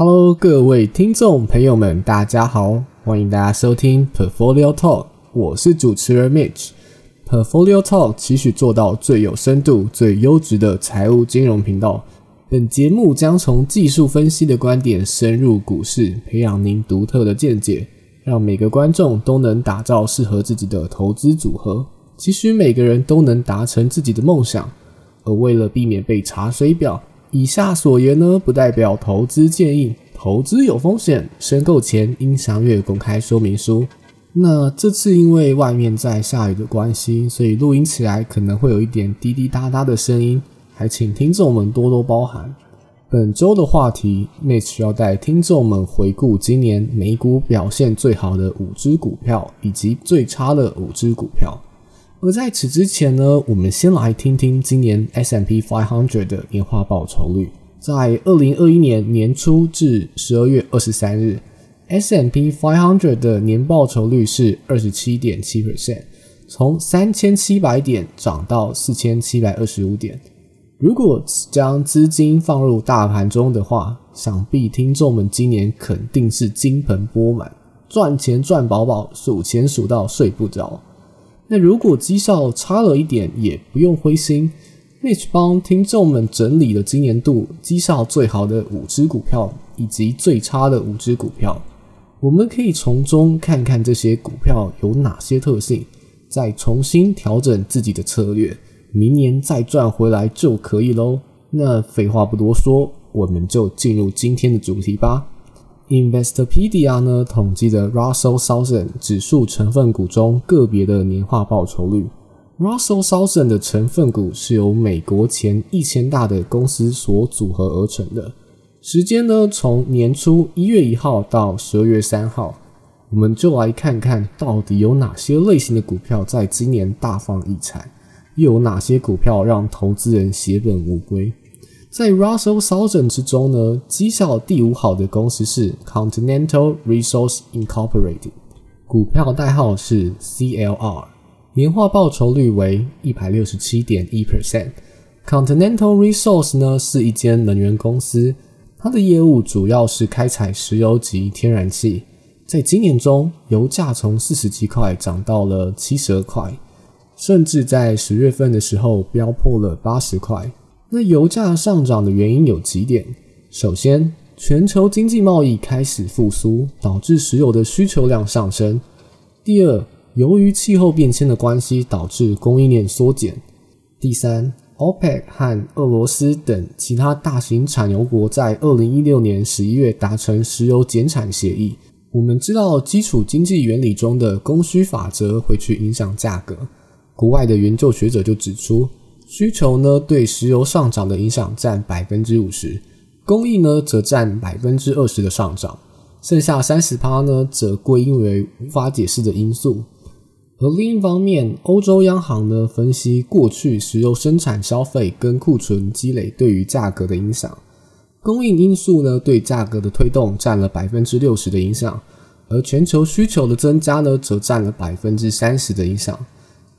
Hello，各位听众朋友们，大家好，欢迎大家收听 Portfolio Talk，我是主持人 Mitch。Portfolio Talk 期许做到最有深度、最优质的财务金融频道。本节目将从技术分析的观点深入股市，培养您独特的见解，让每个观众都能打造适合自己的投资组合。期许每个人都能达成自己的梦想。而为了避免被查水表，以下所言呢不代表投资建议，投资有风险，申购前应详阅公开说明书。那这次因为外面在下雨的关系，所以录音起来可能会有一点滴滴答答的声音，还请听众们多多包涵。本周的话题，Mitch 要带听众们回顾今年美股表现最好的五只股票，以及最差的五只股票。而在此之前呢，我们先来听听今年 S M P five hundred 的年化报酬率。在二零二一年年初至十二月二十三日，S M P five hundred 的年报酬率是二十七点七 percent，从三千七百点涨到四千七百二十五点。如果将资金放入大盘中的话，想必听众们今年肯定是金盆钵满，赚钱赚饱饱，数钱数到睡不着。那如果绩效差了一点，也不用灰心。Mitch 帮听众们整理了今年度绩效最好的五只股票，以及最差的五只股票，我们可以从中看看这些股票有哪些特性，再重新调整自己的策略，明年再赚回来就可以喽。那废话不多说，我们就进入今天的主题吧。Investopedia 呢统计的 Russell Thousand 指数成分股中个别的年化报酬率。Russell Thousand 的成分股是由美国前一千大的公司所组合而成的。时间呢从年初一月一号到十二月三号，我们就来看看到底有哪些类型的股票在今年大放异彩，又有哪些股票让投资人血本无归。在 Russell Thousand 之中呢，绩效第五好的公司是 Continental Resource Incorporated，股票代号是 CLR，年化报酬率为一百六十七点一 percent。Continental Resource 呢是一间能源公司，它的业务主要是开采石油及天然气。在今年中，油价从四十几块涨到了七十二块，甚至在十月份的时候飙破了八十块。那油价上涨的原因有几点：首先，全球经济贸易开始复苏，导致石油的需求量上升；第二，由于气候变迁的关系，导致供应链缩减；第三，OPEC 和俄罗斯等其他大型产油国在二零一六年十一月达成石油减产协议。我们知道，基础经济原理中的供需法则会去影响价格。国外的研究学者就指出。需求呢，对石油上涨的影响占百分之五十，供应呢则占百分之二十的上涨，剩下三十趴呢则归因为无法解释的因素。而另一方面，欧洲央行呢分析过去石油生产、消费跟库存积累对于价格的影响，供应因素呢对价格的推动占了百分之六十的影响，而全球需求的增加呢则占了百分之三十的影响。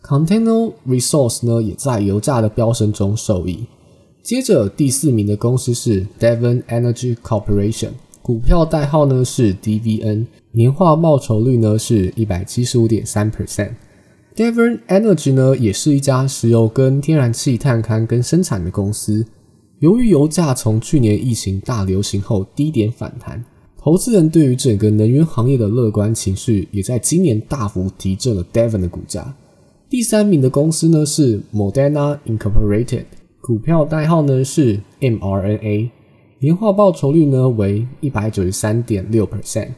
Container Resource 呢，也在油价的飙升中受益。接着第四名的公司是 Devon Energy Corporation，股票代号呢是 DVN，年化报酬率呢是一百七十五点三 percent。Devon Energy 呢，也是一家石油跟天然气探勘跟生产的公司。由于油价从去年疫情大流行后低点反弹，投资人对于整个能源行业的乐观情绪，也在今年大幅提振了 Devon 的股价。第三名的公司呢是 Moderna Incorporated，股票代号呢是 mRNA，年化报酬率呢为一百九十三点六 percent。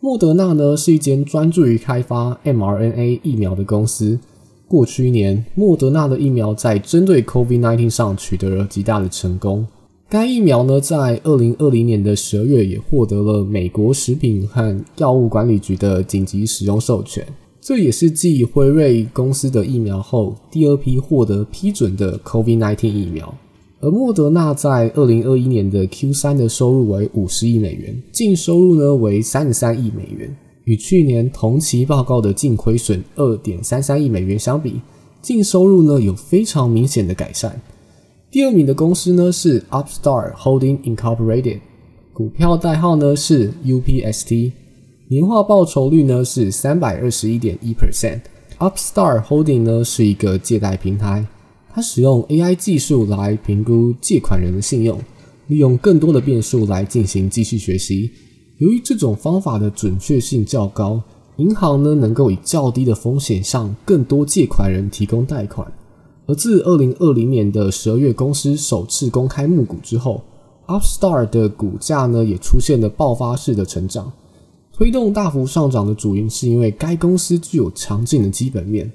莫德纳呢是一间专注于开发 mRNA 疫苗的公司。过去一年，莫德纳的疫苗在针对 COVID-19 上取得了极大的成功。该疫苗呢在二零二零年的十二月也获得了美国食品和药物管理局的紧急使用授权。这也是继辉瑞公司的疫苗后第二批获得批准的 COVID-19 疫苗。而莫德纳在二零二一年的 Q 三的收入为五十亿美元，净收入呢为三十三亿美元，与去年同期报告的净亏损二点三三亿美元相比，净收入呢有非常明显的改善。第二名的公司呢是 Upstart Holding Incorporated，股票代号呢是 UPST，年化报酬率呢是三百二十一点一 percent。Upstart Holding 呢是一个借贷平台，它使用 AI 技术来评估借款人的信用，利用更多的变数来进行继续学习。由于这种方法的准确性较高，银行呢能够以较低的风险向更多借款人提供贷款。而自二零二零年的十二月公司首次公开募股之后，Upstart 的股价呢也出现了爆发式的成长。推动大幅上涨的主因是因为该公司具有强劲的基本面。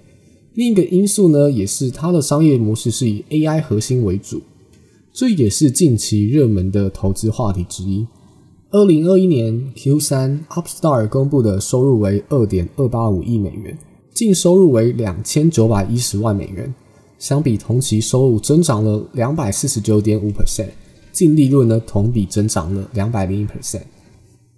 另一个因素呢，也是它的商业模式是以 AI 核心为主，这也是近期热门的投资话题之一。二零二一年 Q 三，Upstart 公布的收入为二点二八五亿美元，净收入为两千九百一十万美元。相比同期收入增长了两百四十九点五 percent，净利润呢同比增长了两百零一 percent。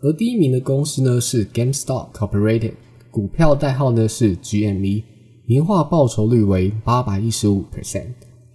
而第一名的公司呢是 GameStop Corporated，股票代号呢是 GME，年化报酬率为八百一十五 percent。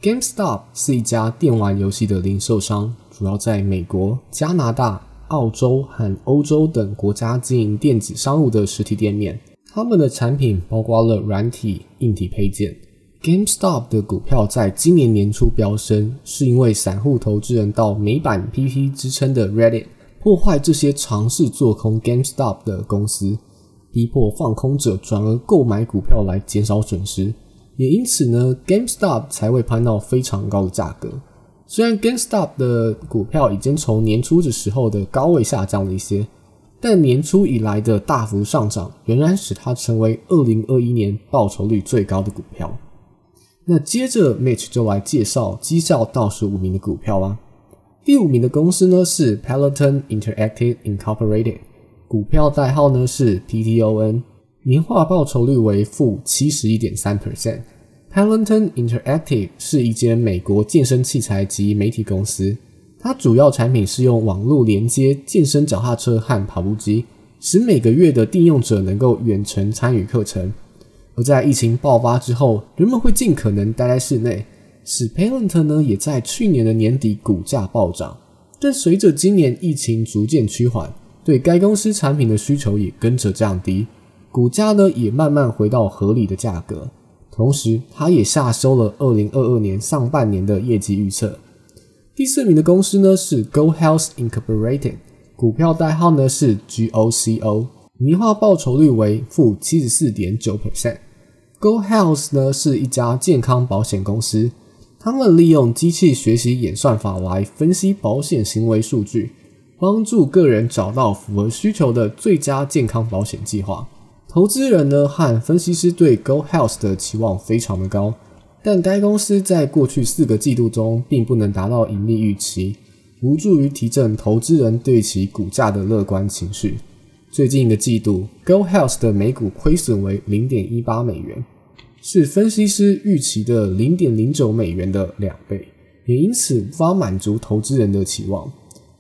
GameStop 是一家电玩游戏的零售商，主要在美国、加拿大、澳洲和欧洲等国家经营电子商务的实体店面。他们的产品包括了软体、硬体配件。GameStop 的股票在今年年初飙升，是因为散户投资人到美版 PP 之称的 Reddit 破坏这些尝试做空 GameStop 的公司，逼迫放空者转而购买股票来减少损失。也因此呢，GameStop 才会攀到非常高的价格。虽然 GameStop 的股票已经从年初的时候的高位下降了一些，但年初以来的大幅上涨，仍然使它成为2021年报酬率最高的股票。那接着，Mitch 就来介绍绩效倒数五名的股票啦。第五名的公司呢是 Peloton Interactive Incorporated，股票代号呢是 PTON，年化报酬率为负七十一点三 percent。Peloton Interactive 是一间美国健身器材及媒体公司，它主要产品是用网络连接健身脚踏车和跑步机，使每个月的订用者能够远程参与课程。而在疫情爆发之后，人们会尽可能待在室内，使 Peloton 呢也在去年的年底股价暴涨。但随着今年疫情逐渐趋缓，对该公司产品的需求也跟着降低，股价呢也慢慢回到合理的价格。同时，它也下收了二零二二年上半年的业绩预测。第四名的公司呢是 Go Health Incorporated，股票代号呢是 GOCO，年化报酬率为负七十四点九 percent。Go Health 呢是一家健康保险公司，他们利用机器学习演算法来分析保险行为数据，帮助个人找到符合需求的最佳健康保险计划。投资人呢和分析师对 Go Health 的期望非常的高，但该公司在过去四个季度中并不能达到盈利预期，无助于提振投资人对其股价的乐观情绪。最近一个季度，Go Health 的每股亏损为零点一八美元，是分析师预期的零点零九美元的两倍，也因此无法满足投资人的期望。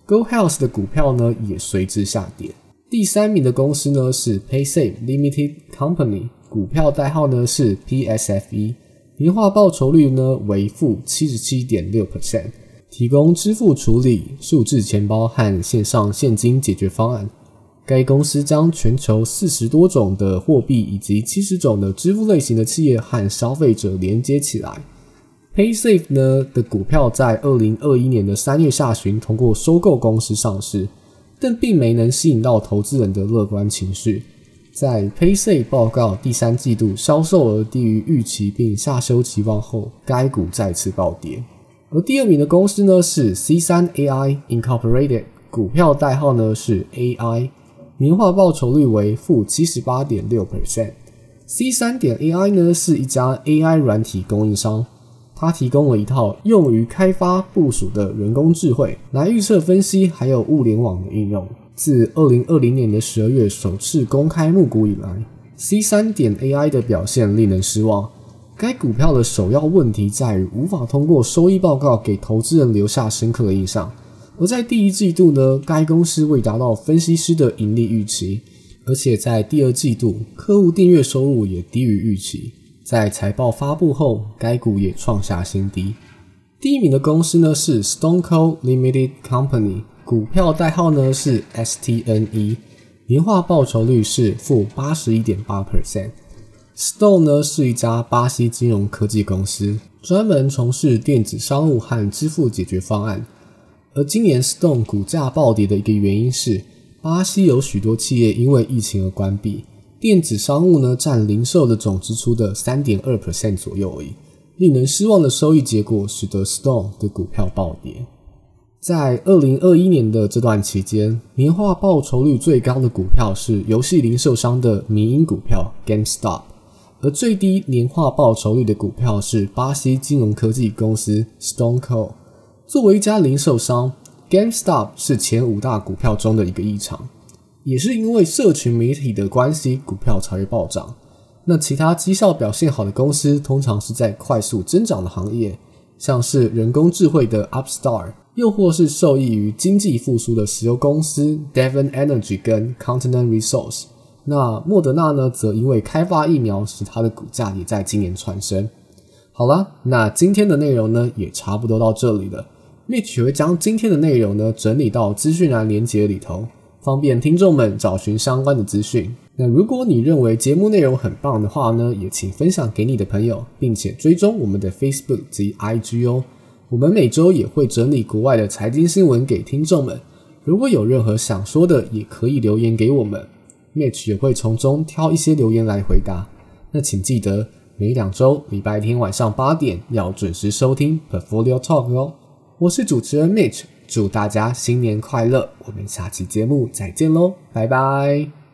Go Health 的股票呢也随之下跌。第三名的公司呢是 PaySafe Limited Company，股票代号呢是 PSFE，年化报酬率呢为负七十七点六 percent，提供支付处理、数字钱包和线上现金解决方案。该公司将全球四十多种的货币以及七十种的支付类型的企业和消费者连接起来。PaySafe 呢的股票在二零二一年的三月下旬通过收购公司上市，但并没能吸引到投资人的乐观情绪。在 PaySafe 报告第三季度销售额低于预期并下修期望后，该股再次暴跌。而第二名的公司呢是 C 三 AI Incorporated，股票代号呢是 AI。年化报酬率为负七十八点六 percent。C 三点 AI 呢是一家 AI 软体供应商，它提供了一套用于开发部署的人工智慧，来预测分析还有物联网的应用。自二零二零年的十二月首次公开募股以来，C 三点 AI 的表现令人失望。该股票的首要问题在于无法通过收益报告给投资人留下深刻的印象。而在第一季度呢，该公司未达到分析师的盈利预期，而且在第二季度，客户订阅收入也低于预期。在财报发布后，该股也创下新低。第一名的公司呢是 Stone Cold Limited Company，股票代号呢是 STNE，年化报酬率是负八十一点八 percent。Stone 呢是一家巴西金融科技公司，专门从事电子商务和支付解决方案。而今年 Stone 股价暴跌的一个原因是，巴西有许多企业因为疫情而关闭，电子商务呢占零售的总支出的三点二 percent 左右而已。令人失望的收益结果，使得 Stone 的股票暴跌。在二零二一年的这段期间，年化报酬率最高的股票是游戏零售商的民营股票 GameStop，而最低年化报酬率的股票是巴西金融科技公司 StoneCo。作为一家零售商，GameStop 是前五大股票中的一个异常，也是因为社群媒体的关系，股票才会暴涨。那其他绩效表现好的公司，通常是在快速增长的行业，像是人工智慧的 Upstart，又或是受益于经济复苏的石油公司 Devon Energy 跟 Continent Resource。那莫德纳呢，则因为开发疫苗，使它的股价也在今年窜升。好了，那今天的内容呢，也差不多到这里了。Mitch 会将今天的内容呢整理到资讯栏连接里头，方便听众们找寻相关的资讯。那如果你认为节目内容很棒的话呢，也请分享给你的朋友，并且追踪我们的 Facebook 及 IG 哦。我们每周也会整理国外的财经新闻给听众们。如果有任何想说的，也可以留言给我们，Mitch 也会从中挑一些留言来回答。那请记得每两周礼拜天晚上八点要准时收听 Portfolio Talk 哦。我是主持人 Mitch，祝大家新年快乐！我们下期节目再见喽，拜拜。